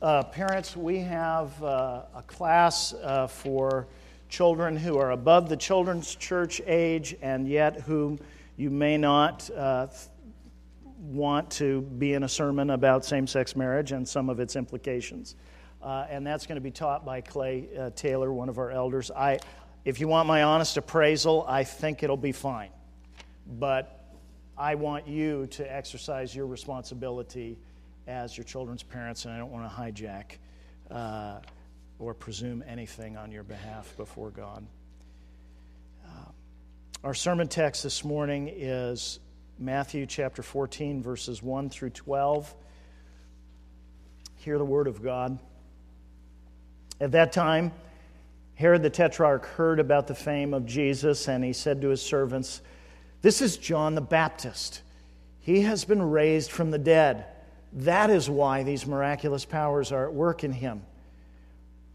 Uh, parents, we have uh, a class uh, for children who are above the children's church age and yet whom you may not uh, want to be in a sermon about same sex marriage and some of its implications. Uh, and that's going to be taught by Clay uh, Taylor, one of our elders. I, if you want my honest appraisal, I think it'll be fine. But I want you to exercise your responsibility as your children's parents, and I don't want to hijack uh, or presume anything on your behalf before God. Uh, our sermon text this morning is Matthew chapter 14, verses 1 through 12. Hear the word of God. At that time, Herod the Tetrarch heard about the fame of Jesus, and he said to his servants, This is John the Baptist. He has been raised from the dead that is why these miraculous powers are at work in him.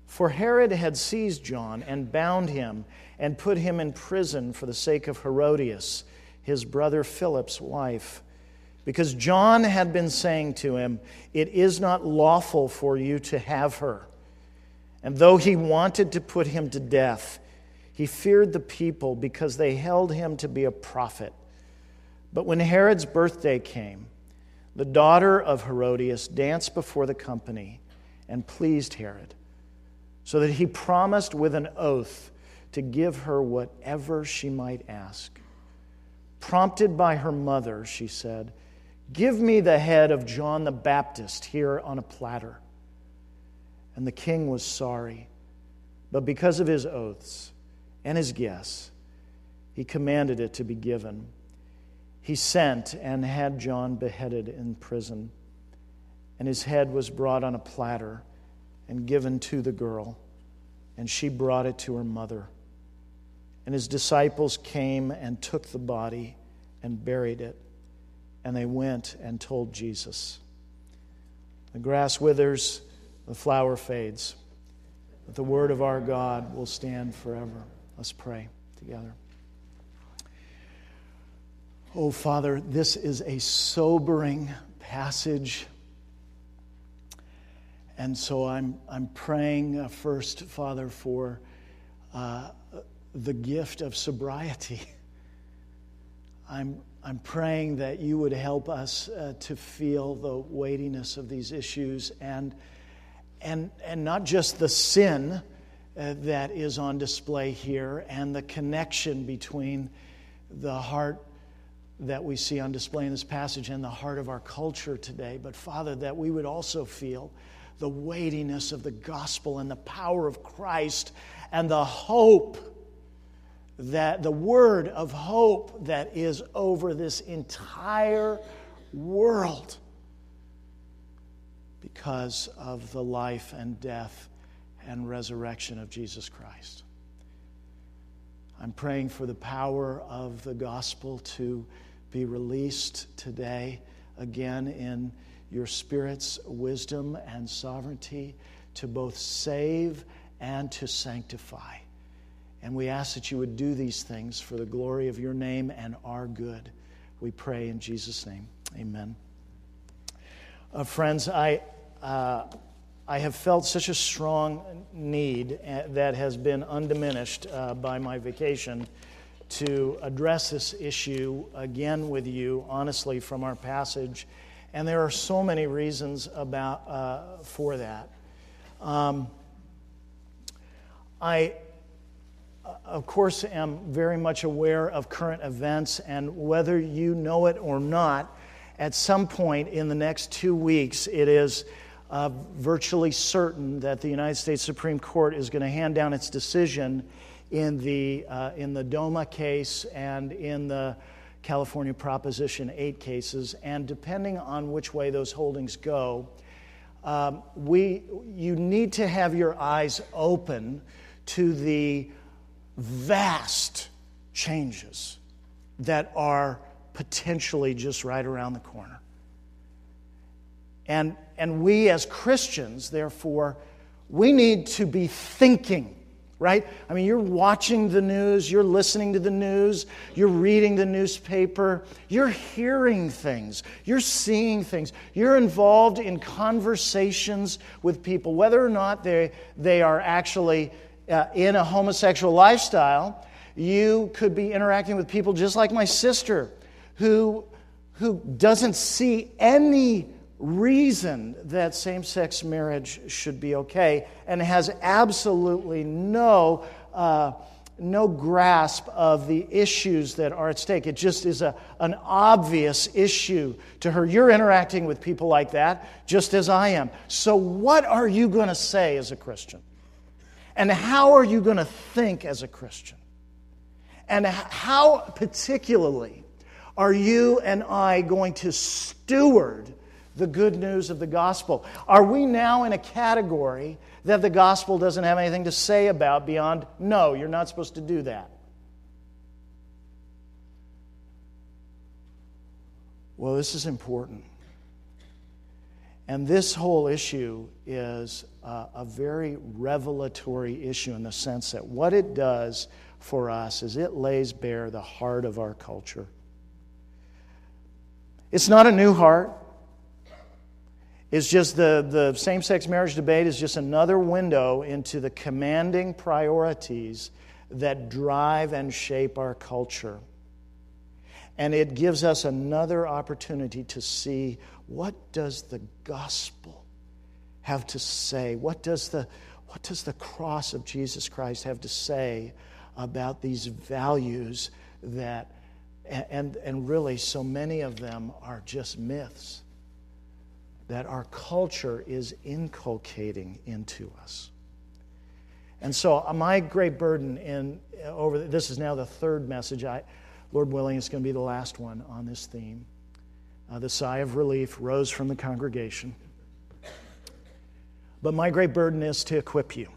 For Herod had seized John and bound him and put him in prison for the sake of Herodias, his brother Philip's wife, because John had been saying to him, It is not lawful for you to have her. And though he wanted to put him to death, he feared the people because they held him to be a prophet. But when Herod's birthday came, the daughter of Herodias danced before the company and pleased Herod, so that he promised with an oath to give her whatever she might ask. Prompted by her mother, she said, Give me the head of John the Baptist here on a platter. And the king was sorry, but because of his oaths and his guess, he commanded it to be given he sent and had John beheaded in prison. And his head was brought on a platter and given to the girl, and she brought it to her mother. And his disciples came and took the body and buried it, and they went and told Jesus. The grass withers, the flower fades, but the word of our God will stand forever. Let's pray together. Oh, Father, this is a sobering passage. And so I'm, I'm praying uh, first, Father, for uh, the gift of sobriety. I'm, I'm praying that you would help us uh, to feel the weightiness of these issues and, and, and not just the sin uh, that is on display here and the connection between the heart that we see on display in this passage and the heart of our culture today. But Father, that we would also feel the weightiness of the gospel and the power of Christ and the hope that the word of hope that is over this entire world because of the life and death and resurrection of Jesus Christ. I'm praying for the power of the gospel to be released today again in your Spirit's wisdom and sovereignty to both save and to sanctify. And we ask that you would do these things for the glory of your name and our good. We pray in Jesus' name. Amen. Uh, friends, I, uh, I have felt such a strong need uh, that has been undiminished uh, by my vacation to address this issue again with you, honestly, from our passage. And there are so many reasons about, uh, for that. Um, I, uh, of course, am very much aware of current events, and whether you know it or not, at some point in the next two weeks, it is uh, virtually certain that the United States Supreme Court is going to hand down its decision in the, uh, in the DOMA case and in the California Proposition 8 cases. And depending on which way those holdings go, um, we, you need to have your eyes open to the vast changes that are potentially just right around the corner. And, and we as Christians, therefore, we need to be thinking right? I mean, you're watching the news, you're listening to the news, you're reading the newspaper, you're hearing things, you're seeing things, you're involved in conversations with people, whether or not they, they are actually uh, in a homosexual lifestyle. You could be interacting with people just like my sister, who, who doesn't see any reason that same sex marriage should be okay and has absolutely no, uh, no grasp of the issues that are at stake. It just is a, an obvious issue to her. You're interacting with people like that, just as I am. So, what are you going to say as a Christian? And how are you going to think as a Christian? And how, particularly, are you and I going to steward the good news of the gospel. Are we now in a category that the gospel doesn't have anything to say about beyond, no, you're not supposed to do that? Well, this is important. And this whole issue is uh, a very revelatory issue in the sense that what it does for us is it lays bare the heart of our culture. It's not a new heart. It's just the, the same sex marriage debate is just another window into the commanding priorities that drive and shape our culture. And it gives us another opportunity to see what does the gospel have to say? What does the, what does the cross of Jesus Christ have to say about these values that, and, and really, so many of them are just myths that our culture is inculcating into us. And so, uh, my great burden in uh, over this is now the third message. I, Lord willing, it's going to be the last one on this theme. Uh, the sigh of relief rose from the congregation. But my great burden is to equip you.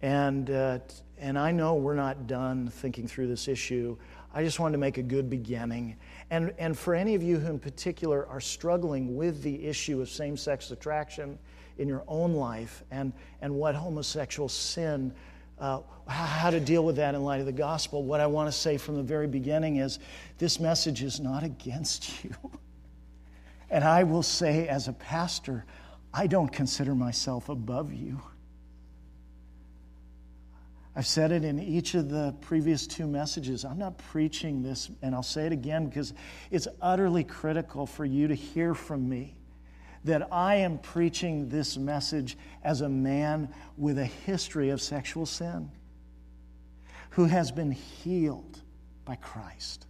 And, uh, and I know we're not done thinking through this issue. I just wanted to make a good beginning. And, and for any of you who, in particular, are struggling with the issue of same sex attraction in your own life and, and what homosexual sin, uh, how to deal with that in light of the gospel, what I want to say from the very beginning is this message is not against you. and I will say, as a pastor, I don't consider myself above you. I've said it in each of the previous two messages. I'm not preaching this, and I'll say it again because it's utterly critical for you to hear from me that I am preaching this message as a man with a history of sexual sin who has been healed by Christ.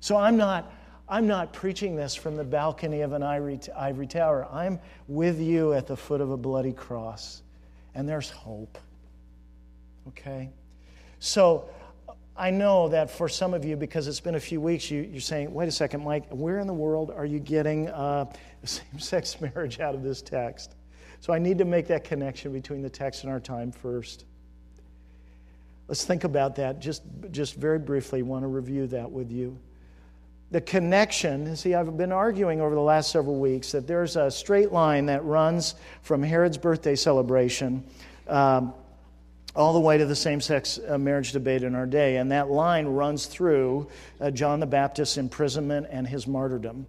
So I'm not. I'm not preaching this from the balcony of an ivory tower. I'm with you at the foot of a bloody cross, and there's hope. Okay? So I know that for some of you, because it's been a few weeks, you, are saying, wait a second, Mike, where in the world are you getting uh, same sex marriage out of this text? So I need to make that connection between the text and our time first. Let's think about that just, just very briefly. Want to review that with you. The connection, see, I've been arguing over the last several weeks that there's a straight line that runs from Herod's birthday celebration um, all the way to the same sex uh, marriage debate in our day. And that line runs through uh, John the Baptist's imprisonment and his martyrdom.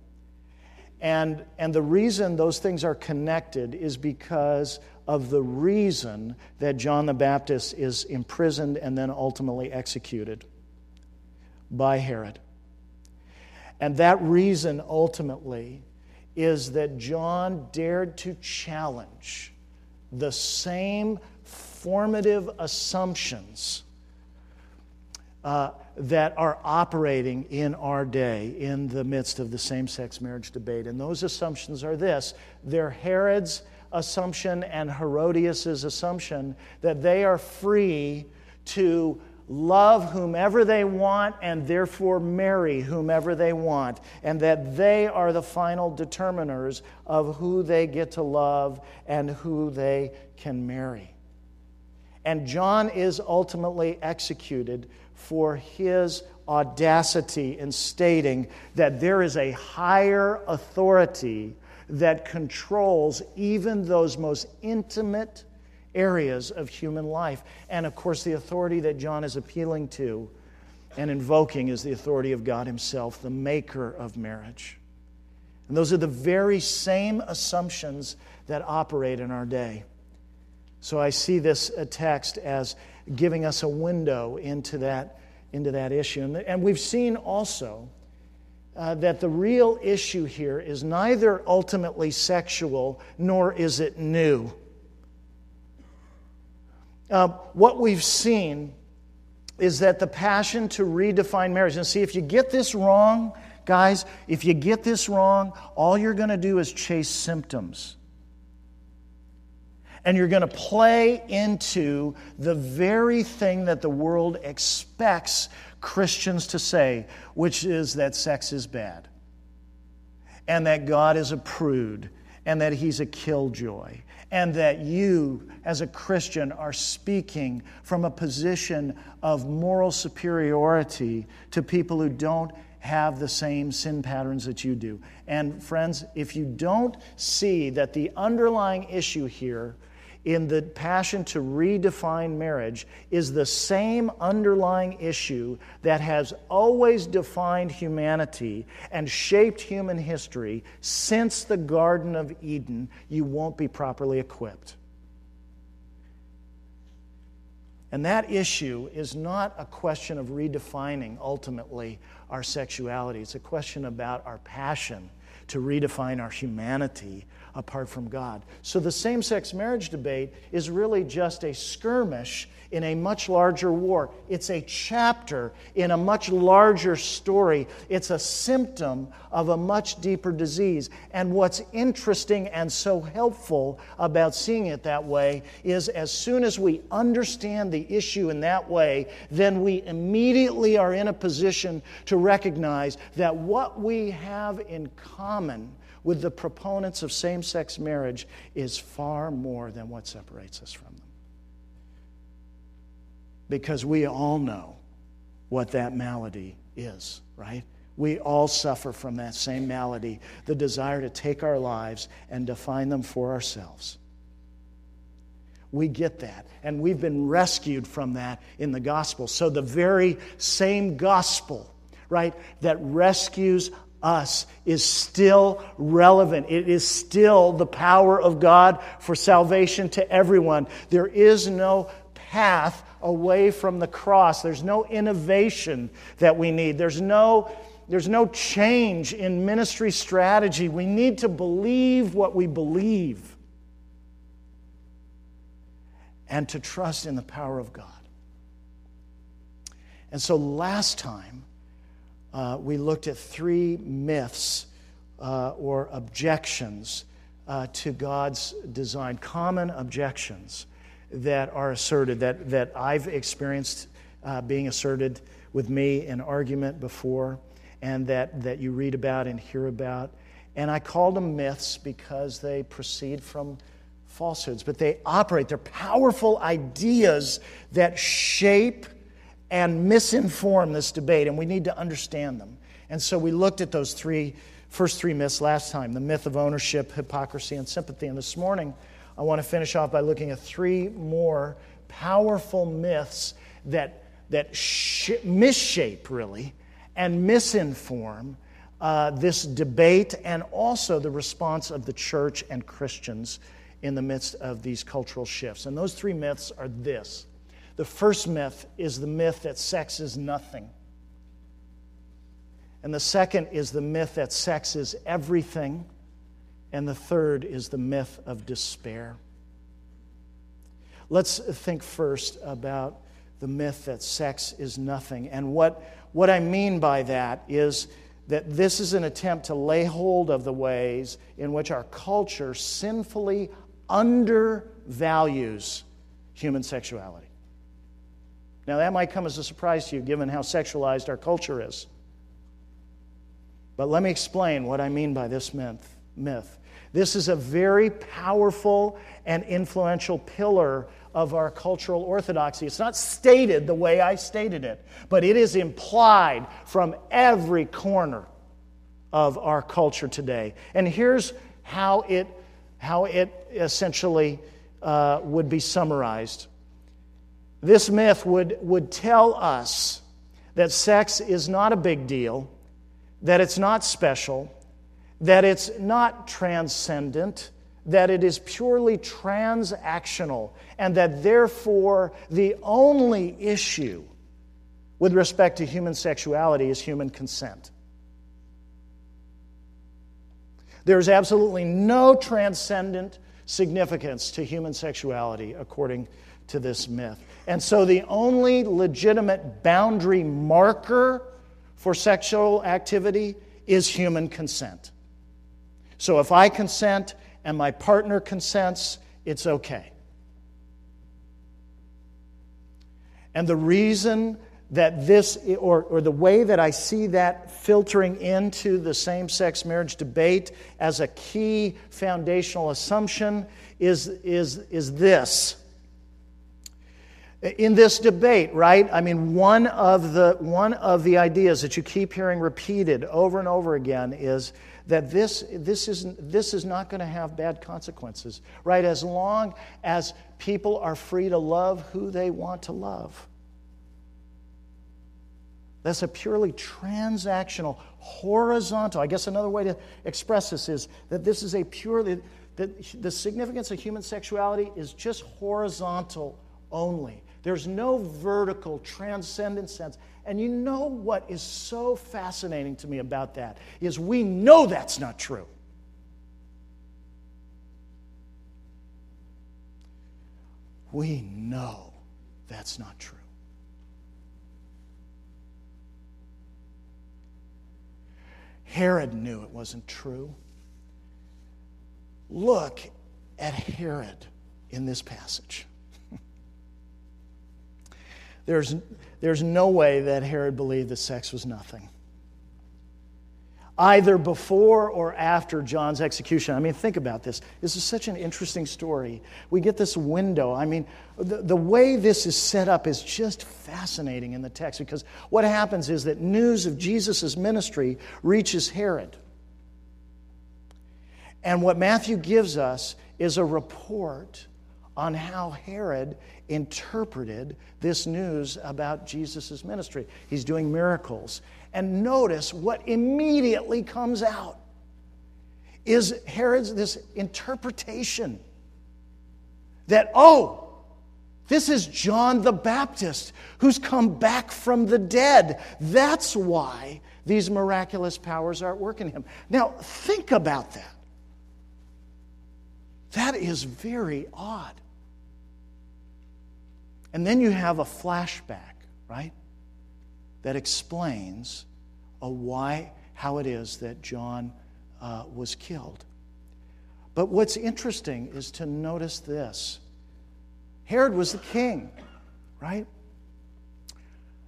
And, and the reason those things are connected is because of the reason that John the Baptist is imprisoned and then ultimately executed by Herod. And that reason ultimately is that John dared to challenge the same formative assumptions uh, that are operating in our day in the midst of the same sex marriage debate. And those assumptions are this they're Herod's assumption and Herodias' assumption that they are free to love whomever they want and therefore marry whomever they want, and that they are the final determiners of who they get to love and who they can marry. And John is ultimately executed for his audacity in stating that there is a higher authority that controls even those most intimate areas of human life. And of course, the authority that John is appealing to and invoking is the authority of God Himself, the maker of marriage. And those are the very same assumptions that operate in our day. So I see this text as giving us a window into that, into that issue. And, and we've seen also uh, that the real issue here is neither ultimately sexual nor is it new. Uh, what we've seen is that the passion to redefine marriage, and see, if you get this wrong, guys, if you get this wrong, all you're going to do is chase symptoms. And you're going to play into the very thing that the world expects Christians to say, which is that sex is bad, and that God is a prude, and that He's a killjoy, and that you, as a Christian, are speaking from a position of moral superiority to people who don't have the same sin patterns that you do. And, friends, if you don't see that the underlying issue here in the passion to redefine marriage is the same underlying issue that has always defined humanity and shaped human history since the Garden of Eden, you won't be properly equipped. And that issue is not a question of redefining ultimately our sexuality. It's a question about our passion to redefine our humanity apart from God. So the same sex marriage debate is really just a skirmish in a much larger war. It's a chapter in a much larger story. It's a symptom of a much deeper disease. And what's interesting and so helpful about seeing it that way is as soon as we understand the issue in that way, then we immediately are in a position to recognize that what we have in common with the proponents of same sex marriage is far more than what separates us from them. Because we all know what that malady is, right? We all suffer from that same malady the desire to take our lives and define them for ourselves. We get that. And we've been rescued from that in the gospel. So, the very same gospel, right, that rescues us is still relevant. It is still the power of God for salvation to everyone. There is no path away from the cross. There's no innovation that we need. There's no, there's no change in ministry strategy. We need to believe what we believe and to trust in the power of God. And so last time, uh, we looked at three myths uh, or objections uh, to God's design, common objections that are asserted, that, that I've experienced uh, being asserted with me in argument before, and that, that you read about and hear about. And I called them myths because they proceed from falsehoods, but they operate, they're powerful ideas that shape and misinform this debate, and we need to understand them. And so we looked at those three first three myths last time the myth of ownership, hypocrisy, and sympathy. And this morning, I want to finish off by looking at three more powerful myths that, that sh- misshape, really, and misinform uh, this debate and also the response of the church and Christians in the midst of these cultural shifts. And those three myths are this the first myth is the myth that sex is nothing. And the second is the myth that sex is everything. And the third is the myth of despair. Let's think first about the myth that sex is nothing. And what, what I mean by that is that this is an attempt to lay hold of the ways in which our culture sinfully undervalues human sexuality. Now, that might come as a surprise to you given how sexualized our culture is. But let me explain what I mean by this myth. myth. This is a very powerful and influential pillar of our cultural orthodoxy. It's not stated the way I stated it, but it is implied from every corner of our culture today. And here's how it, how it essentially uh, would be summarized. This myth would, would tell us that sex is not a big deal, that it's not special, that it's not transcendent, that it is purely transactional, and that therefore the only issue with respect to human sexuality is human consent. There's absolutely no transcendent significance to human sexuality according to this myth. And so the only legitimate boundary marker for sexual activity is human consent. So if I consent and my partner consents, it's okay. And the reason that this, or, or the way that I see that filtering into the same sex marriage debate as a key foundational assumption is, is, is this in this debate, right? I mean, one of the one of the ideas that you keep hearing repeated over and over again is that this this is this is not going to have bad consequences, right? As long as people are free to love who they want to love. That's a purely transactional, horizontal. I guess another way to express this is that this is a purely that the significance of human sexuality is just horizontal only. There's no vertical, transcendent sense. And you know what is so fascinating to me about that is we know that's not true. We know that's not true. Herod knew it wasn't true. Look at Herod in this passage. There's, there's no way that Herod believed that sex was nothing. Either before or after John's execution. I mean, think about this. This is such an interesting story. We get this window. I mean, the, the way this is set up is just fascinating in the text because what happens is that news of Jesus' ministry reaches Herod. And what Matthew gives us is a report on how Herod interpreted this news about Jesus' ministry. He's doing miracles. And notice what immediately comes out is Herod's this interpretation that, oh, this is John the Baptist who's come back from the dead. That's why these miraculous powers are at work in him. Now, think about that. That is very odd. And then you have a flashback, right? That explains a why, how it is that John uh, was killed. But what's interesting is to notice this Herod was the king, right?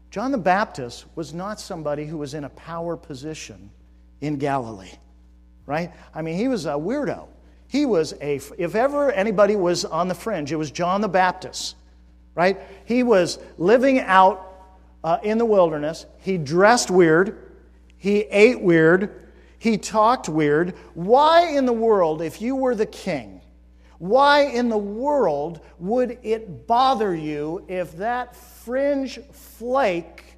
John the Baptist was not somebody who was in a power position in Galilee, right? I mean, he was a weirdo. He was a, if ever anybody was on the fringe, it was John the Baptist right? He was living out uh, in the wilderness. He dressed weird. He ate weird. He talked weird. Why in the world, if you were the king, why in the world would it bother you if that fringe flake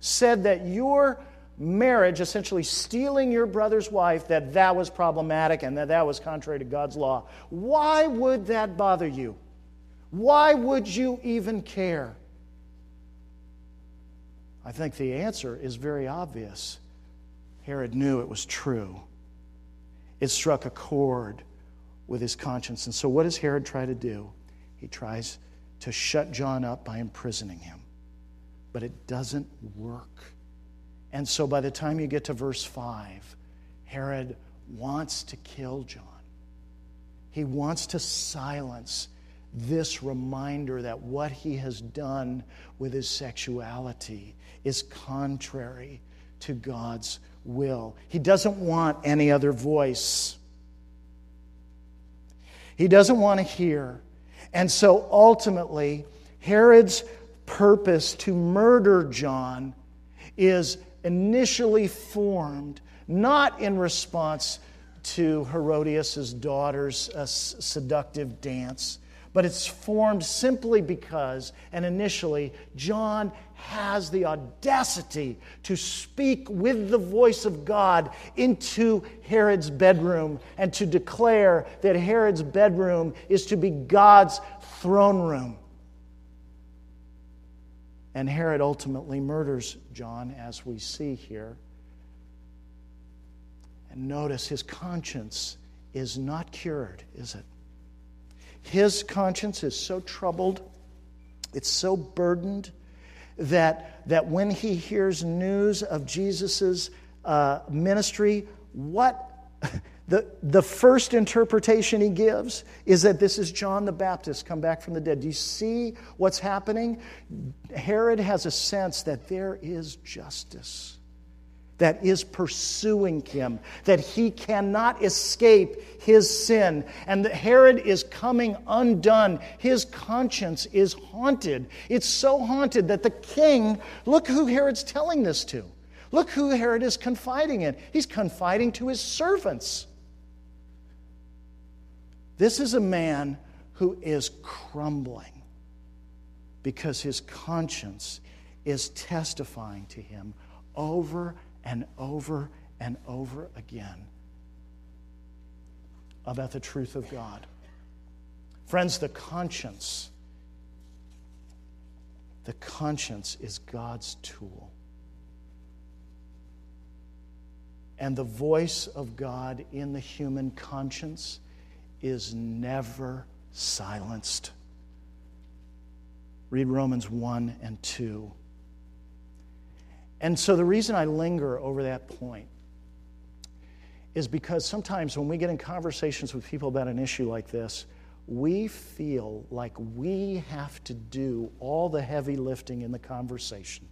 said that your marriage, essentially stealing your brother's wife, that that was problematic and that that was contrary to God's law? Why would that bother you? Why would you even care? I think the answer is very obvious. Herod knew it was true. It struck a chord with his conscience. And so, what does Herod try to do? He tries to shut John up by imprisoning him. But it doesn't work. And so, by the time you get to verse 5, Herod wants to kill John. He wants to silence this reminder that what he has done with his sexuality is contrary to God's will. He doesn't want any other voice. He doesn't want to hear. And so ultimately, Herod's purpose to murder John is initially formed not in response to Herodias' daughter's uh, seductive dance but it's formed simply because, and initially, John has the audacity to speak with the voice of God into Herod's bedroom and to declare that Herod's bedroom is to be God's throne room. And Herod ultimately murders John, as we see here. And notice his conscience is not cured, is it? His conscience is so troubled, it's so burdened, that, that when he hears news of Jesus' uh, ministry, what the, the first interpretation he gives is that this is John the Baptist come back from the dead. Do you see what's happening? Herod has a sense that there is justice that is pursuing him, that he cannot escape his sin, and that Herod is coming undone. His conscience is haunted. It's so haunted that the king, look who Herod's telling this to. Look who Herod is confiding in. He's confiding to his servants. This is a man who is crumbling because his conscience is testifying to him over and over and over again about the truth of God. Friends, the conscience, the conscience is God's tool. And the voice of God in the human conscience is never silenced. Read Romans 1 and 2. And so the reason I linger over that point is because sometimes when we get in conversations with people about an issue like this, we feel like we have to do all the heavy lifting in the conversation.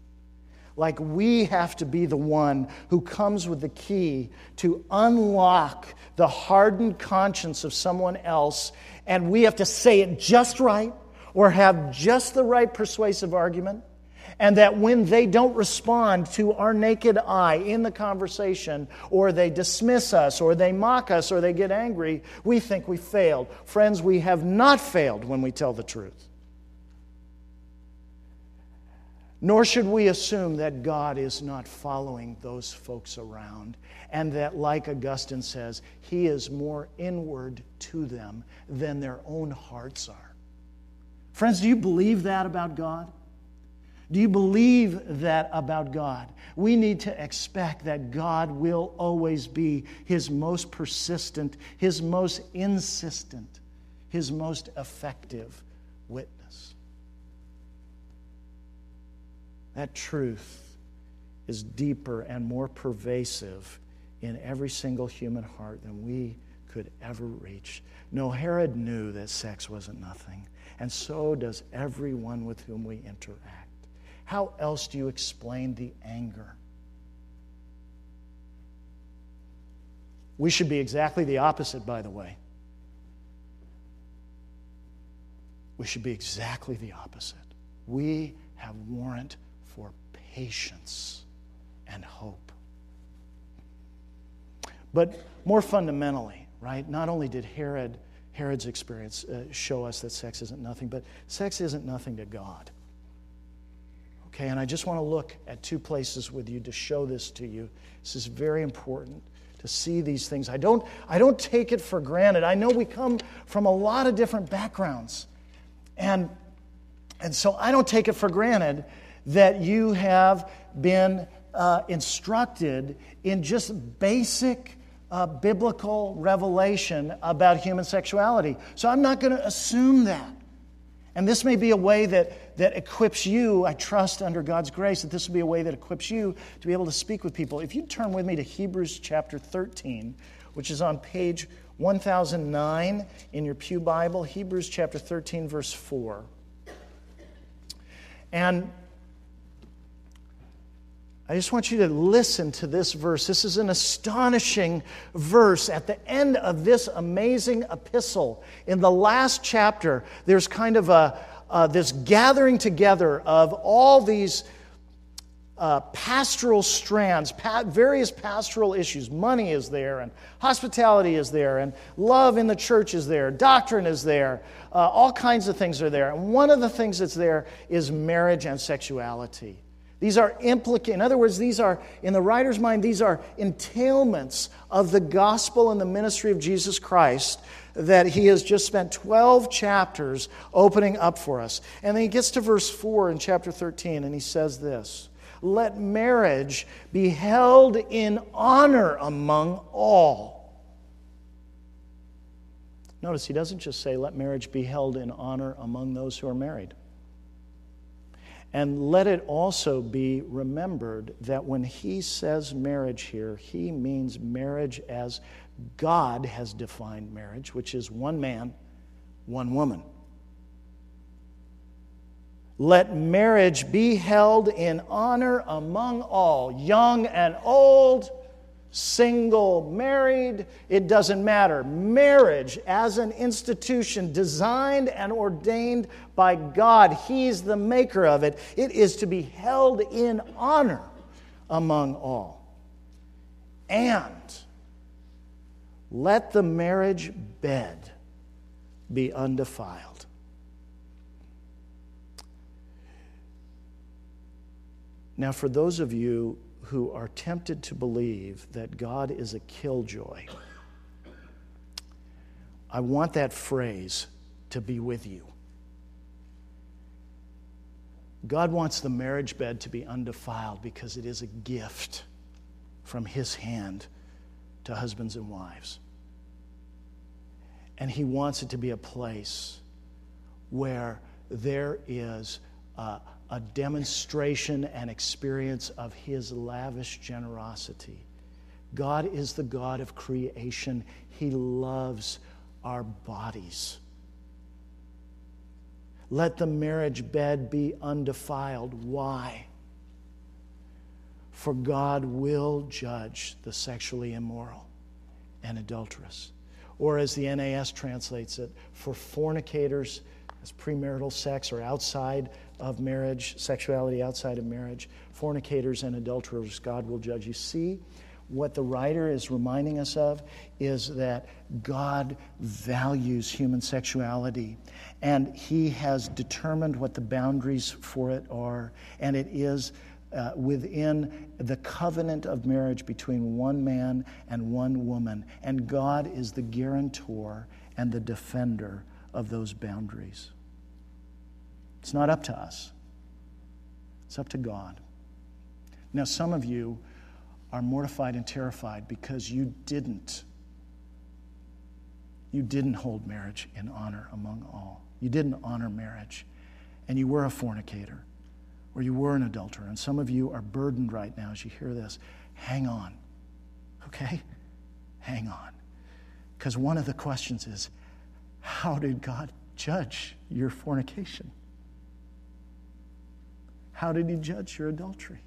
Like we have to be the one who comes with the key to unlock the hardened conscience of someone else, and we have to say it just right or have just the right persuasive argument and that when they don't respond to our naked eye in the conversation, or they dismiss us, or they mock us, or they get angry, we think we failed. Friends, we have not failed when we tell the truth. Nor should we assume that God is not following those folks around, and that, like Augustine says, He is more inward to them than their own hearts are. Friends, do you believe that about God? Do you believe that about God? We need to expect that God will always be His most persistent, His most insistent, His most effective witness. That truth is deeper and more pervasive in every single human heart than we could ever reach. No, Herod knew that sex wasn't nothing, and so does everyone with whom we interact. How else do you explain the anger? We should be exactly the opposite, by the way. We should be exactly the opposite. We have warrant for patience and hope. But more fundamentally, right, not only did Herod, Herod's experience uh, show us that sex isn't nothing, but sex isn't nothing to God. Okay, and I just want to look at two places with you to show this to you. This is very important to see these things. I don't, I don't take it for granted. I know we come from a lot of different backgrounds. And, and so I don't take it for granted that you have been uh, instructed in just basic uh, biblical revelation about human sexuality. So I'm not going to assume that. And this may be a way that, that equips you, I trust under God's grace, that this will be a way that equips you to be able to speak with people. If you turn with me to Hebrews chapter 13, which is on page 1009 in your Pew Bible, Hebrews chapter 13, verse 4. And I just want you to listen to this verse. This is an astonishing verse at the end of this amazing epistle. In the last chapter, there's kind of a, uh, this gathering together of all these uh, pastoral strands, pa- various pastoral issues. Money is there, and hospitality is there, and love in the church is there, doctrine is there, uh, all kinds of things are there. And one of the things that's there is marriage and sexuality. These are implicated, in other words, these are, in the writer's mind, these are entailments of the gospel and the ministry of Jesus Christ that he has just spent 12 chapters opening up for us. And then he gets to verse 4 in chapter 13, and he says this Let marriage be held in honor among all. Notice he doesn't just say, Let marriage be held in honor among those who are married. And let it also be remembered that when he says marriage here, he means marriage as God has defined marriage, which is one man, one woman. Let marriage be held in honor among all, young and old, single, married, it doesn't matter. Marriage as an institution designed and ordained by God, He's the maker of it. It is to be held in honor among all. And let the marriage bed be undefiled. Now, for those of you who are tempted to believe that God is a killjoy, I want that phrase to be with you. God wants the marriage bed to be undefiled because it is a gift from His hand to husbands and wives. And He wants it to be a place where there is. Uh, a demonstration and experience of His lavish generosity. God is the God of creation, He loves our bodies. Let the marriage bed be undefiled. Why? For God will judge the sexually immoral and adulterous. Or, as the NAS translates it, for fornicators, as premarital sex or outside of marriage, sexuality outside of marriage, fornicators and adulterers, God will judge. You see, what the writer is reminding us of is that God values human sexuality and He has determined what the boundaries for it are, and it is. Uh, within the covenant of marriage between one man and one woman. And God is the guarantor and the defender of those boundaries. It's not up to us, it's up to God. Now, some of you are mortified and terrified because you didn't. You didn't hold marriage in honor among all. You didn't honor marriage. And you were a fornicator or you were an adulterer. And some of you are burdened right now as you hear this. Hang on, okay? Hang on. Because one of the questions is how did God judge your fornication? How did he judge your adultery?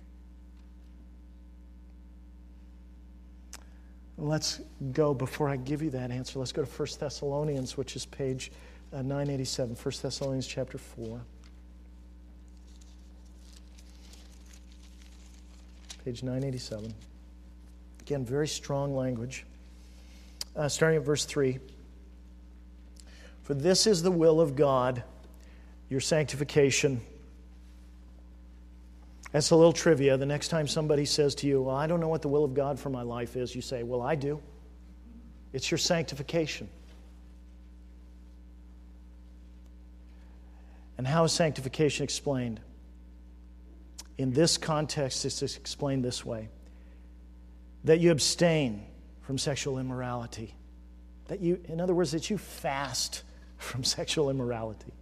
Let's go, before I give you that answer, let's go to 1 Thessalonians, which is page uh, 987. 1 Thessalonians chapter 4. Page 987. Again, very strong language. Uh, starting at verse 3. For this is the will of God, your sanctification that's a little trivia. The next time somebody says to you, Well, I don't know what the will of God for my life is, you say, Well, I do. It's your sanctification. And how is sanctification explained? In this context, it's explained this way that you abstain from sexual immorality. That you, in other words, that you fast from sexual immorality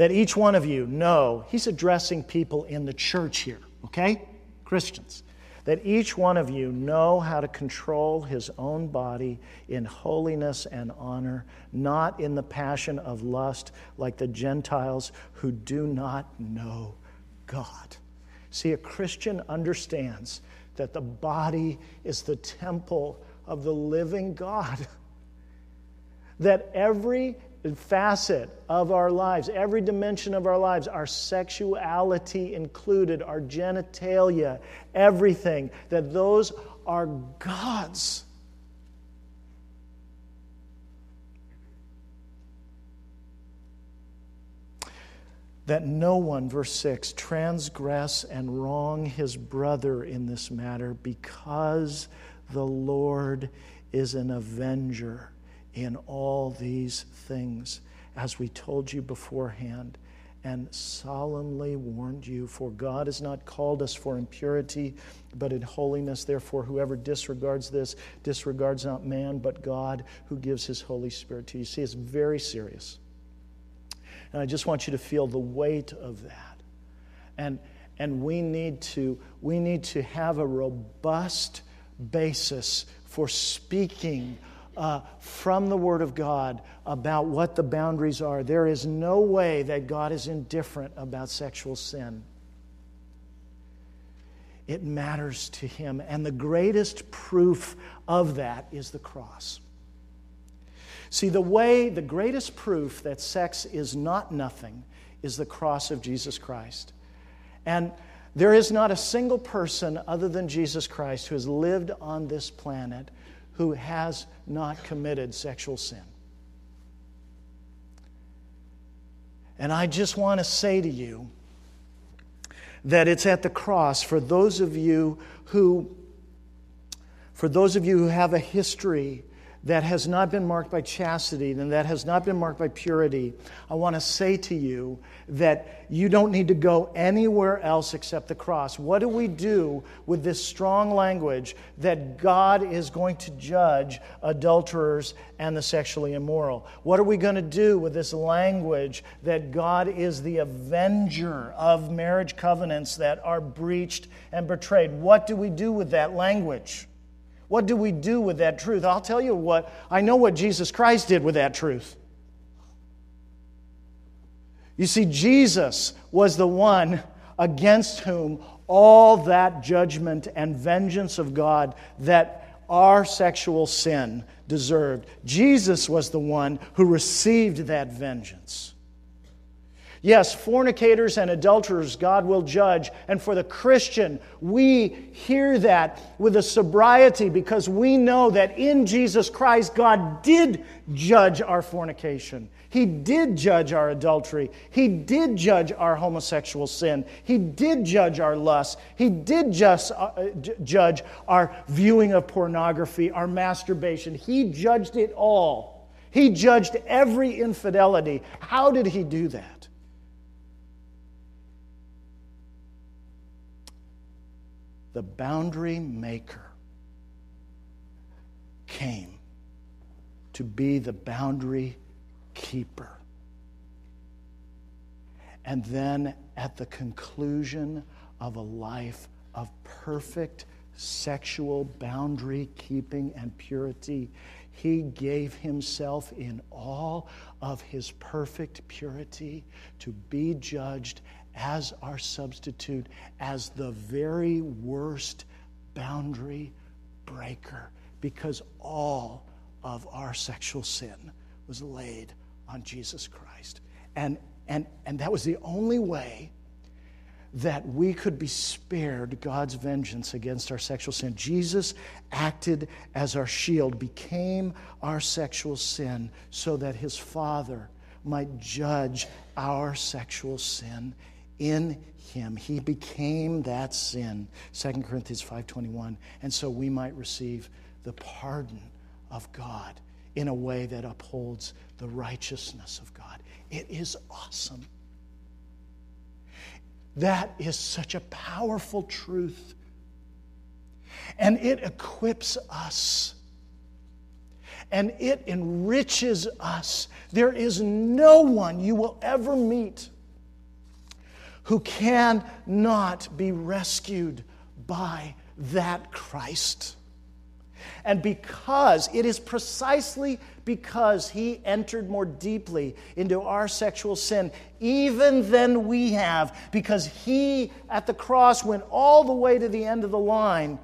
that each one of you know, he's addressing people in the church here, okay? Christians. That each one of you know how to control his own body in holiness and honor, not in the passion of lust like the Gentiles who do not know God. See, a Christian understands that the body is the temple of the living God. That every facet of our lives, every dimension of our lives, our sexuality included, our genitalia, everything, that those are God's. That no one, verse 6, transgress and wrong his brother in this matter because the Lord is an avenger in all these things, as we told you beforehand and solemnly warned you. For God has not called us for impurity, but in holiness. Therefore, whoever disregards this disregards not man, but God who gives his Holy Spirit to you. See, it's very serious. And I just want you to feel the weight of that. And, and we, need to, we need to have a robust basis for speaking uh, from the Word of God about what the boundaries are. There is no way that God is indifferent about sexual sin. It matters to Him. And the greatest proof of that is the cross. See, the way, the greatest proof that sex is not nothing is the cross of Jesus Christ. And there is not a single person other than Jesus Christ who has lived on this planet who has not committed sexual sin. And I just want to say to you that it's at the cross for those of you who for those of you who have a history that has not been marked by chastity and that has not been marked by purity, I want to say to you that you don't need to go anywhere else except the cross. What do we do with this strong language that God is going to judge adulterers and the sexually immoral? What are we going to do with this language that God is the avenger of marriage covenants that are breached and betrayed? What do we do with that language? What do we do with that truth? I'll tell you what, I know what Jesus Christ did with that truth. You see, Jesus was the one against whom all that judgment and vengeance of God that our sexual sin deserved. Jesus was the one who received that vengeance. Yes, fornicators and adulterers God will judge. And for the Christian, we hear that with a sobriety because we know that in Jesus Christ, God did judge our fornication. He did judge our adultery. He did judge our homosexual sin. He did judge our lust. He did just, uh, judge our viewing of pornography, our masturbation. He judged it all. He judged every infidelity. How did he do that? The boundary maker came to be the boundary keeper. And then at the conclusion of a life of perfect sexual boundary keeping and purity, he gave himself in all of his perfect purity to be judged as our substitute, as the very worst boundary breaker, because all of our sexual sin was laid on Jesus Christ. And, and, and that was the only way that we could be spared God's vengeance against our sexual sin. Jesus acted as our shield, became our sexual sin, so that his Father might judge our sexual sin in him. He became that sin 2 corinthians 5.21 and so we might receive the pardon of god in a way that upholds the righteousness of god. It is awesome that is such a powerful truth. And it equips us. And it enriches us. There is no one you will ever meet who cannot be rescued by that Christ. And because it is precisely because he entered more deeply into our sexual sin, even than we have, because he at the cross went all the way to the end of the line,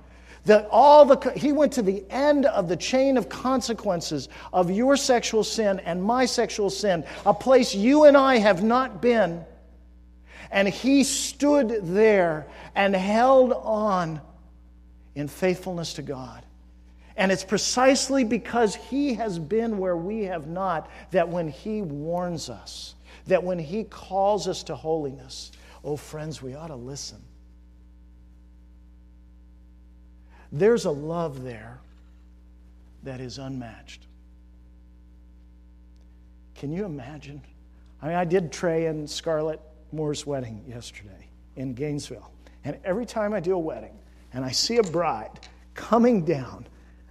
That all the, he went to the end of the chain of consequences of your sexual sin and my sexual sin, a place you and I have not been. And he stood there and held on in faithfulness to God. And it's precisely because he has been where we have not that when he warns us, that when he calls us to holiness, oh, friends, we ought to listen. There's a love there that is unmatched. Can you imagine? I mean, I did Trey and Scarlett Moore's wedding yesterday in Gainesville. And every time I do a wedding and I see a bride coming down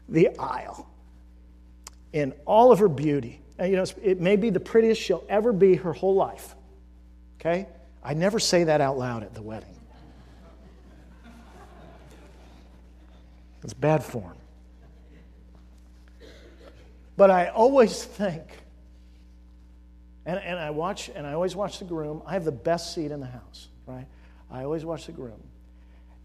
the aisle in all of her beauty, and you know, it may be the prettiest she'll ever be her whole life. Okay? I never say that out loud at the wedding. It's bad form. But I always think, and, and I watch, and I always watch the groom. I have the best seat in the house, right? I always watch the groom.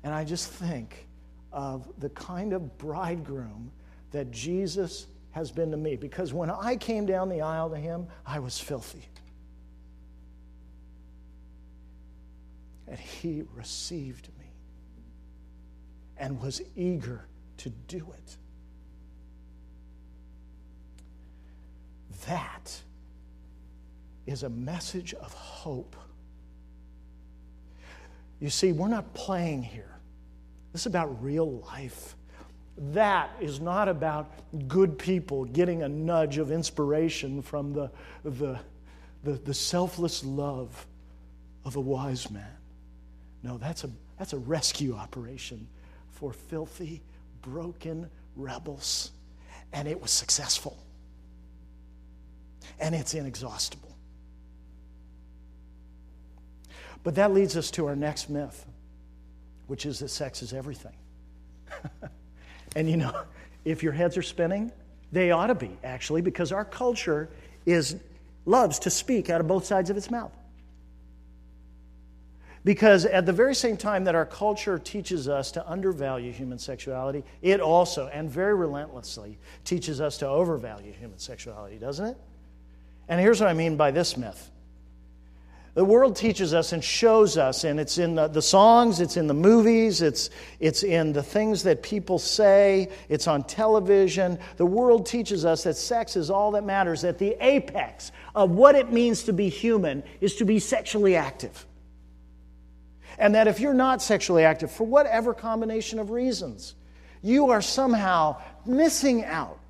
And I just think of the kind of bridegroom that Jesus has been to me. Because when I came down the aisle to him, I was filthy. And he received me and was eager to do it. That is a message of hope. You see, we're not playing here. This is about real life. That is not about good people getting a nudge of inspiration from the, the, the, the selfless love of a wise man. No, that's a, that's a rescue operation for filthy, broken rebels. And it was successful. And it's inexhaustible. But that leads us to our next myth, which is that sex is everything. and you know, if your heads are spinning, they ought to be, actually, because our culture is, loves to speak out of both sides of its mouth. Because at the very same time that our culture teaches us to undervalue human sexuality, it also, and very relentlessly, teaches us to overvalue human sexuality, doesn't it? And here's what I mean by this myth the world teaches us and shows us, and it's in the, the, songs, it's in the movies, it's, it's in the things that people say, it's on television. The world teaches us that sex is all that matters, that the apex of what it means to be human is to be sexually active. And that if you're not sexually active, for whatever combination of reasons, you are somehow missing out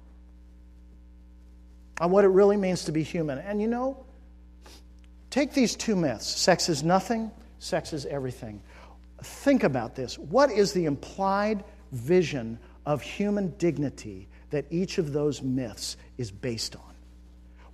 on what it really means to be human. And you know, take these two myths sex is nothing, sex is everything. Think about this. What is the implied vision of human dignity that each of those myths is based on?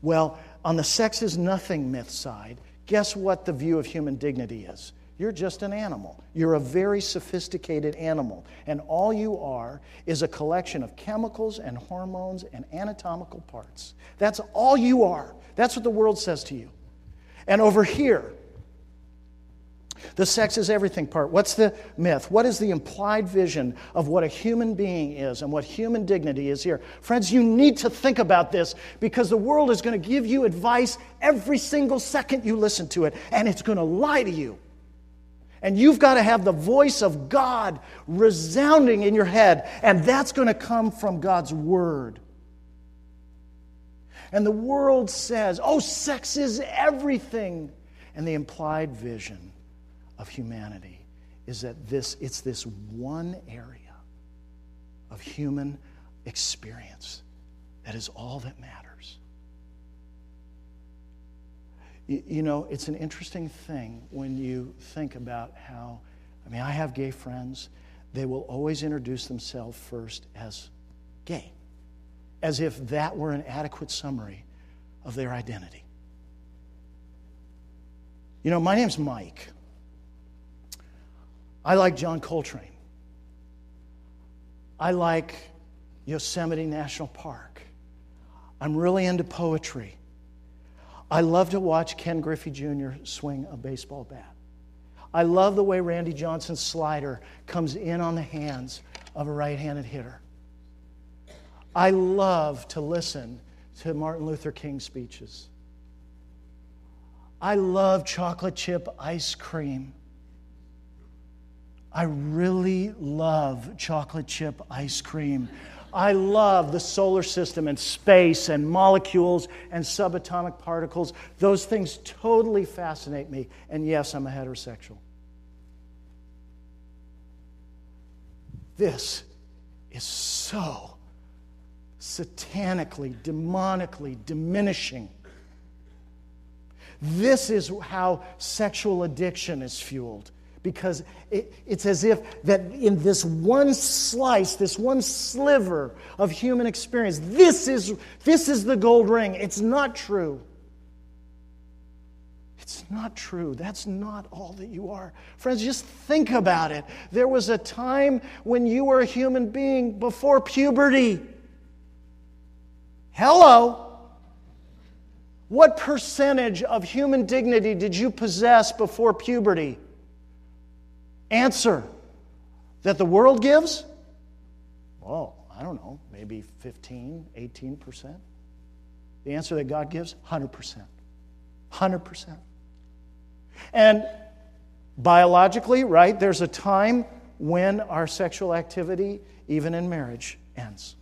Well, on the sex is nothing myth side, guess what the view of human dignity is? You're just an animal. You're a very sophisticated animal. And all you are is a collection of chemicals and hormones and anatomical parts. That's all you are. That's what the world says to you. And over here, the sex is everything part. What's the myth? What is the implied vision of what a human being is and what human dignity is here? Friends, you need to think about this because the world is going to give you advice every single second you listen to it, and it's going to lie to you. And you've got to have the voice of God resounding in your head, and that's going to come from God's Word. And the world says, oh, sex is everything. And the implied vision of humanity is that this, it's this one area of human experience that is all that matters. You know, it's an interesting thing when you think about how, I mean, I have gay friends. They will always introduce themselves first as gay, as if that were an adequate summary of their identity. You know, my name's Mike. I like John Coltrane. I like Yosemite National Park. I'm really into poetry. I love to watch Ken Griffey Jr. swing a baseball bat. I love the way Randy Johnson's slider comes in on the hands of a right handed hitter. I love to listen to Martin Luther King speeches. I love chocolate chip ice cream. I really love chocolate chip ice cream. I love the solar system and space and molecules and subatomic particles. Those things totally fascinate me. And yes, I'm a heterosexual. This is so satanically, demonically diminishing. This is how sexual addiction is fueled because it, it's as if that in this one slice, this one sliver of human experience, this is, this is the gold ring. It's not true. It's not true. That's not all that you are. Friends, just think about it. There was a time when you were a human being before puberty. Hello. What percentage of human dignity did you possess before puberty? answer that the world gives? Well, I don't know, maybe 15, 18%. The answer that God gives? 100%. 100%. And biologically, right, there's a time when our sexual activity, even in marriage, ends.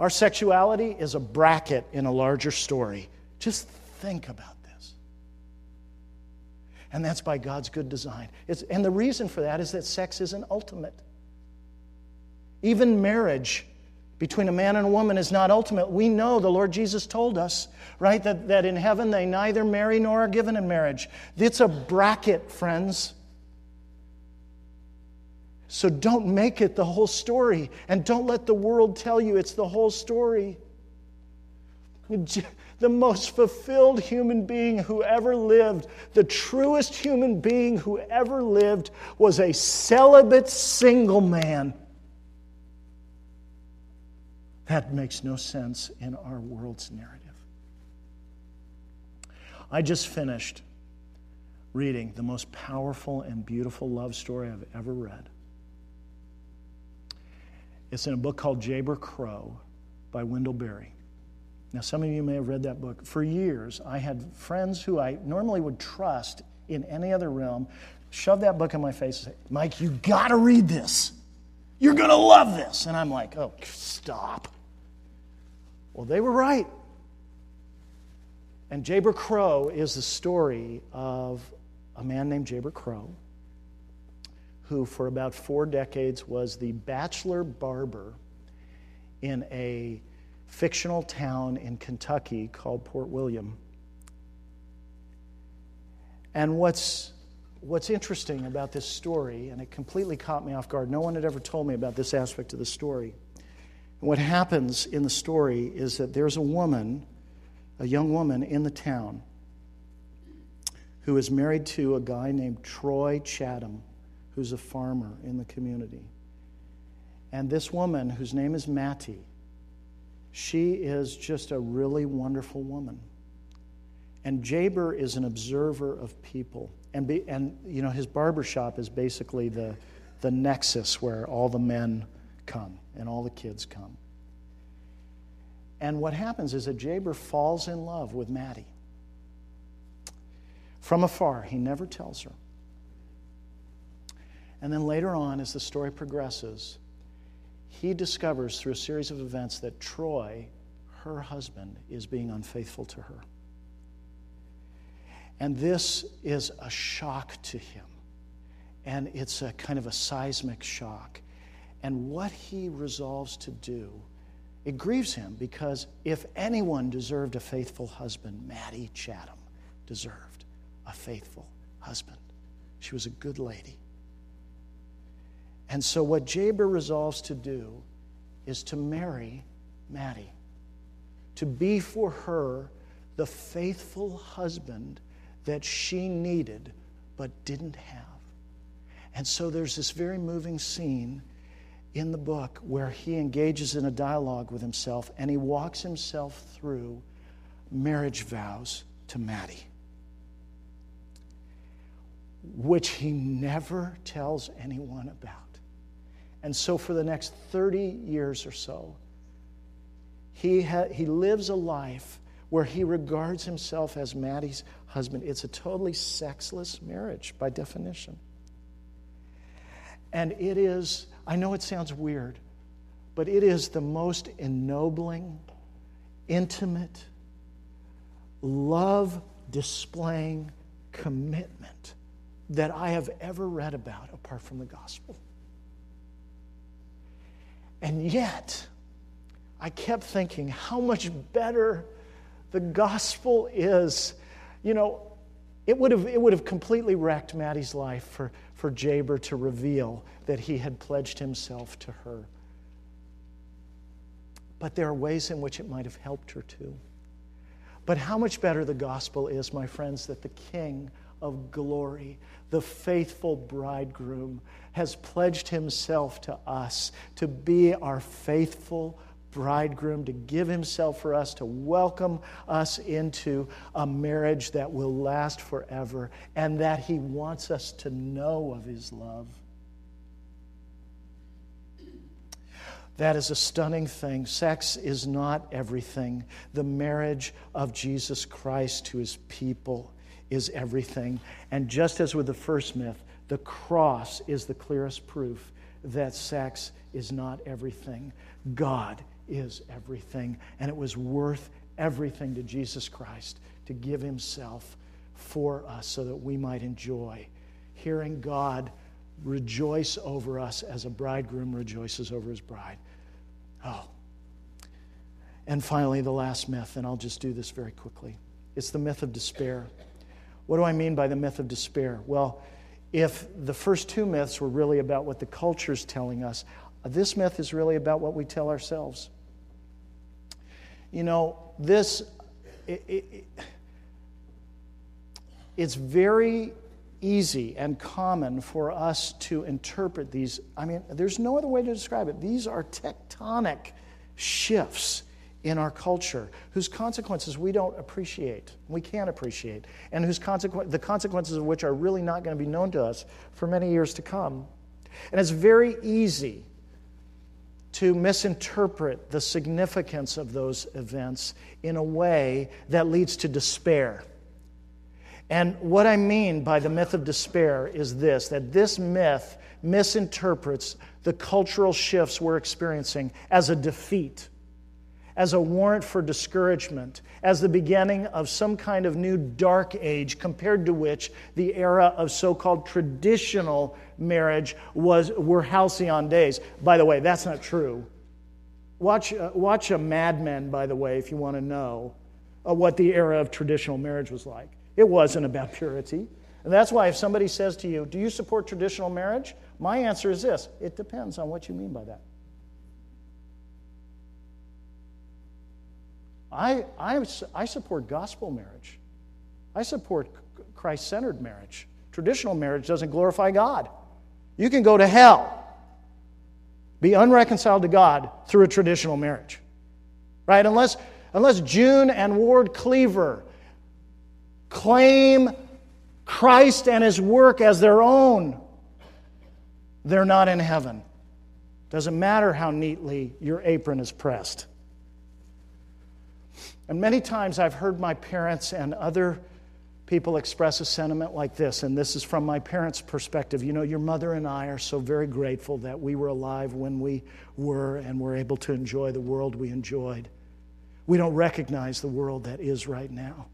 Our sexuality is a bracket in a larger story. Just think about this. and that's by God's good design. It's, and the reason for that is that sex isn't ultimate. Even marriage between a man and a woman is not ultimate. We know the Lord Jesus told us, right, that, that in heaven they neither marry nor are given in marriage. It's a bracket, friends. So don't make it the whole story, and don't let the world tell you it's the whole story the most fulfilled human being who ever lived, the truest human being who ever lived, was a celibate single man. That makes no sense in our world's narrative. I just finished reading the most powerful and beautiful love story I've ever read. It's in a book called Jayber Crow by Wendell Berry. Now, some of you may have read that book. For years, I had friends who I normally would trust in any other realm shove that book in my face and say, Mike, you got to read this. You're going to love this. And I'm like, oh, stop. Well, they were right. And Jayber Crow is the story of a man named Jayber Crow who, for about four decades, was the bachelor barber in a fictional town in Kentucky called Port William. And what's, what's interesting about this story, and it completely caught me off guard, no one had ever told me about this aspect of the story. And what happens in the story is that there's a woman, a young woman in the town, who is married to a guy named Troy Chatham, who's a farmer in the community. And this woman, whose name is Mattie, she is just a really wonderful woman. And Jayber is an observer of people. And, be, and you know, his barbershop is basically the, the nexus where all the men come and all the kids come. And what happens is that Jayber falls in love with Mattie. From afar, he never tells her. And then later on, as the story progresses, he discovers through a series of events that Troy, her husband, is being unfaithful to her. And this is a shock to him. And it's a kind of a seismic shock. And what he resolves to do, it grieves him because if anyone deserved a faithful husband, Mattie Chatham deserved a faithful husband. She was a good lady. And so, what Jayber resolves to do is to marry Mattie, to be for her the faithful husband that she needed but didn't have. And so, there's this very moving scene in the book where he engages in a dialogue with himself and he walks himself through marriage vows to Mattie, which he never tells anyone about. And so, for the next 30 years or so, he, ha- he lives a life where he regards himself as Mattie's husband. It's a totally sexless marriage by definition. And it is, I know it sounds weird, but it is the most ennobling, intimate, love displaying commitment that I have ever read about apart from the gospel. And yet, I kept thinking how much better the gospel is. You know, it would have, it would have completely wrecked Mattie's life for, for Jayber to reveal that he had pledged himself to her. But there are ways in which it might have helped her too. But how much better the gospel is, my friends, that the King of glory, the faithful bridegroom, has pledged himself to us to be our faithful bridegroom, to give himself for us, to welcome us into a marriage that will last forever, and that he wants us to know of his love. That is a stunning thing. Sex is not everything. The marriage of Jesus Christ to his people is everything. And just as with the first myth, the cross is the clearest proof that sex is not everything. God is everything. And it was worth everything to Jesus Christ to give himself for us so that we might enjoy hearing God rejoice over us as a bridegroom rejoices over his bride. Oh. And finally, the last myth, and I'll just do this very quickly it's the myth of despair. What do I mean by the myth of despair? Well, if the first two myths were really about what the culture is telling us, uh, this myth is really about what we tell ourselves. You know, this, it, it, it's very easy and common for us to interpret these. I mean, there's no other way to describe it. These are tectonic shifts in our culture whose consequences we don't appreciate, we can't appreciate, and whose consequ- the consequences of which are really not going to be known to us for many years to come. And it's very easy to misinterpret the significance of those events in a way that leads to despair. And what I mean by the myth of despair is this that this myth misinterprets the cultural shifts we're experiencing as a defeat, as a warrant for discouragement, as the beginning of some kind of new dark age compared to which the era of so called traditional marriage was, were halcyon days. By the way, that's not true. Watch, uh, watch a Mad Men, by the way, if you want to know uh, what the era of traditional marriage was like. It wasn't about purity. And that's why if somebody says to you, Do you support traditional marriage? My answer is this it depends on what you mean by that. I, I, I support gospel marriage. I support Christ centered marriage. Traditional marriage doesn't glorify God. You can go to hell, be unreconciled to God through a traditional marriage. Right? Unless, unless June and Ward Cleaver claim Christ and his work as their own, they're not in heaven. Doesn't matter how neatly your apron is pressed. And many times I've heard my parents and other people express a sentiment like this, and this is from my parents' perspective. You know, your mother and I are so very grateful that we were alive when we were and were able to enjoy the world we enjoyed. We don't recognize the world that is right now.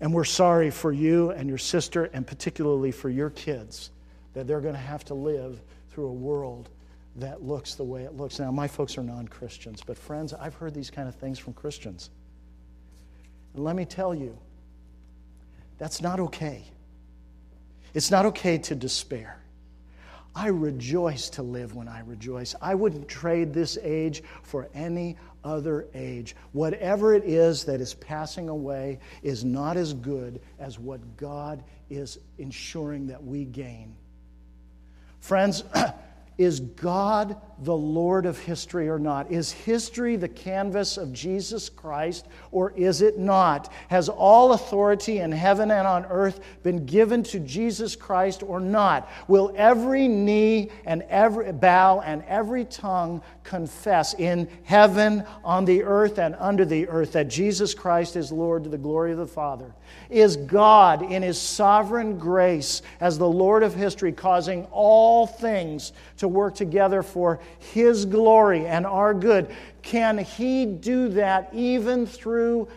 And we're sorry for you and your sister, and particularly for your kids, that they're going to have to live through a world that looks the way it looks. Now, my folks are non Christians, but friends, I've heard these kind of things from Christians. And let me tell you, that's not okay. It's not okay to despair. I rejoice to live when I rejoice. I wouldn't trade this age for any other age. Whatever it is that is passing away is not as good as what God is ensuring that we gain. Friends, Is God the Lord of history or not? Is history the canvas of Jesus Christ or is it not? Has all authority in heaven and on earth been given to Jesus Christ or not? Will every knee and every bow and every tongue confess in heaven, on the earth, and under the earth that Jesus Christ is Lord to the glory of the Father? Is God, in His sovereign grace, as the Lord of history, causing all things to work together for His glory and our good? Can He do that even through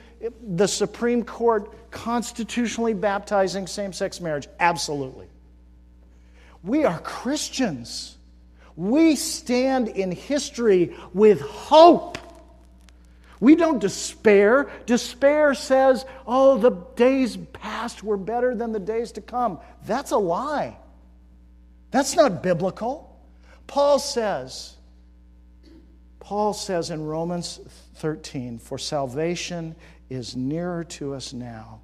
the Supreme Court constitutionally baptizing same sex marriage? Absolutely. We are Christians. We stand in history with hope. We don't despair. Despair says, oh, the days past were better than the days to come. That's a lie. That's not biblical. Paul says, Paul says in Romans 13, for salvation is nearer to us now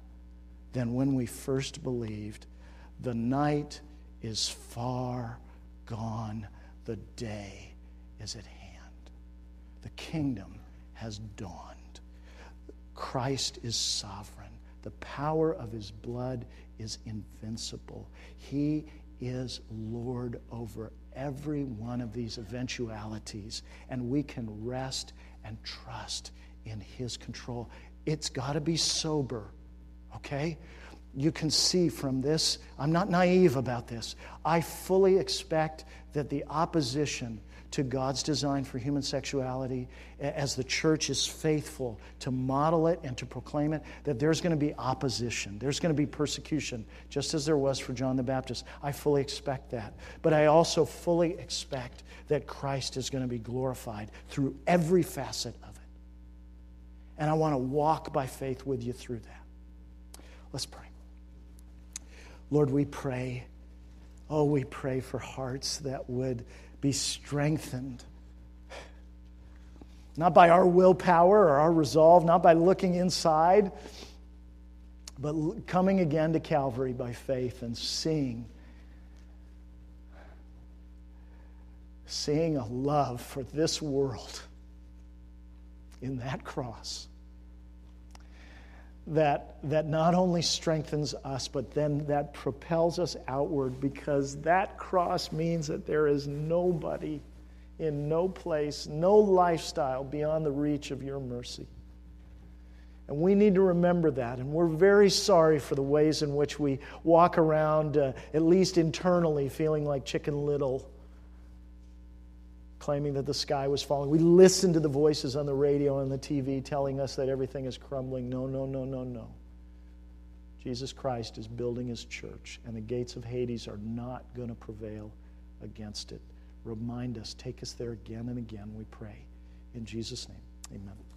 than when we first believed. The night is far gone the day is at hand. The kingdom has dawned. Christ is sovereign. The power of his blood is invincible. He is Lord over every one of these eventualities, and we can rest and trust in his control. It's got to be sober, okay? You can see from this, I'm not naive about this. I fully expect that the opposition to God's design for human sexuality, as the church is faithful to model it and to proclaim it, that there's going to be opposition. There's going to be persecution, just as there was for John the Baptist. I fully expect that. But I also fully expect that Christ is going to be glorified through every facet of it. And I want to walk by faith with you through that. Let's pray. Lord, we pray Oh, we pray for hearts that would be strengthened. Not by our willpower or our resolve, not by looking inside, but coming again to Calvary by faith and seeing. Seeing a love for this world in that cross that, that not only strengthens us, but then that propels us outward because that cross means that there is nobody in no place, no lifestyle beyond the reach of your mercy. And we need to remember that. And we're very sorry for the ways in which we walk around, uh, at least internally, feeling like Chicken Little claiming that the sky was falling. We listened to the voices on the radio and the TV telling us that everything is crumbling. No, no, no, no, no. Jesus Christ is building his church, and the gates of Hades are not going to prevail against it. Remind us, take us there again and again, we pray. In Jesus' name, amen.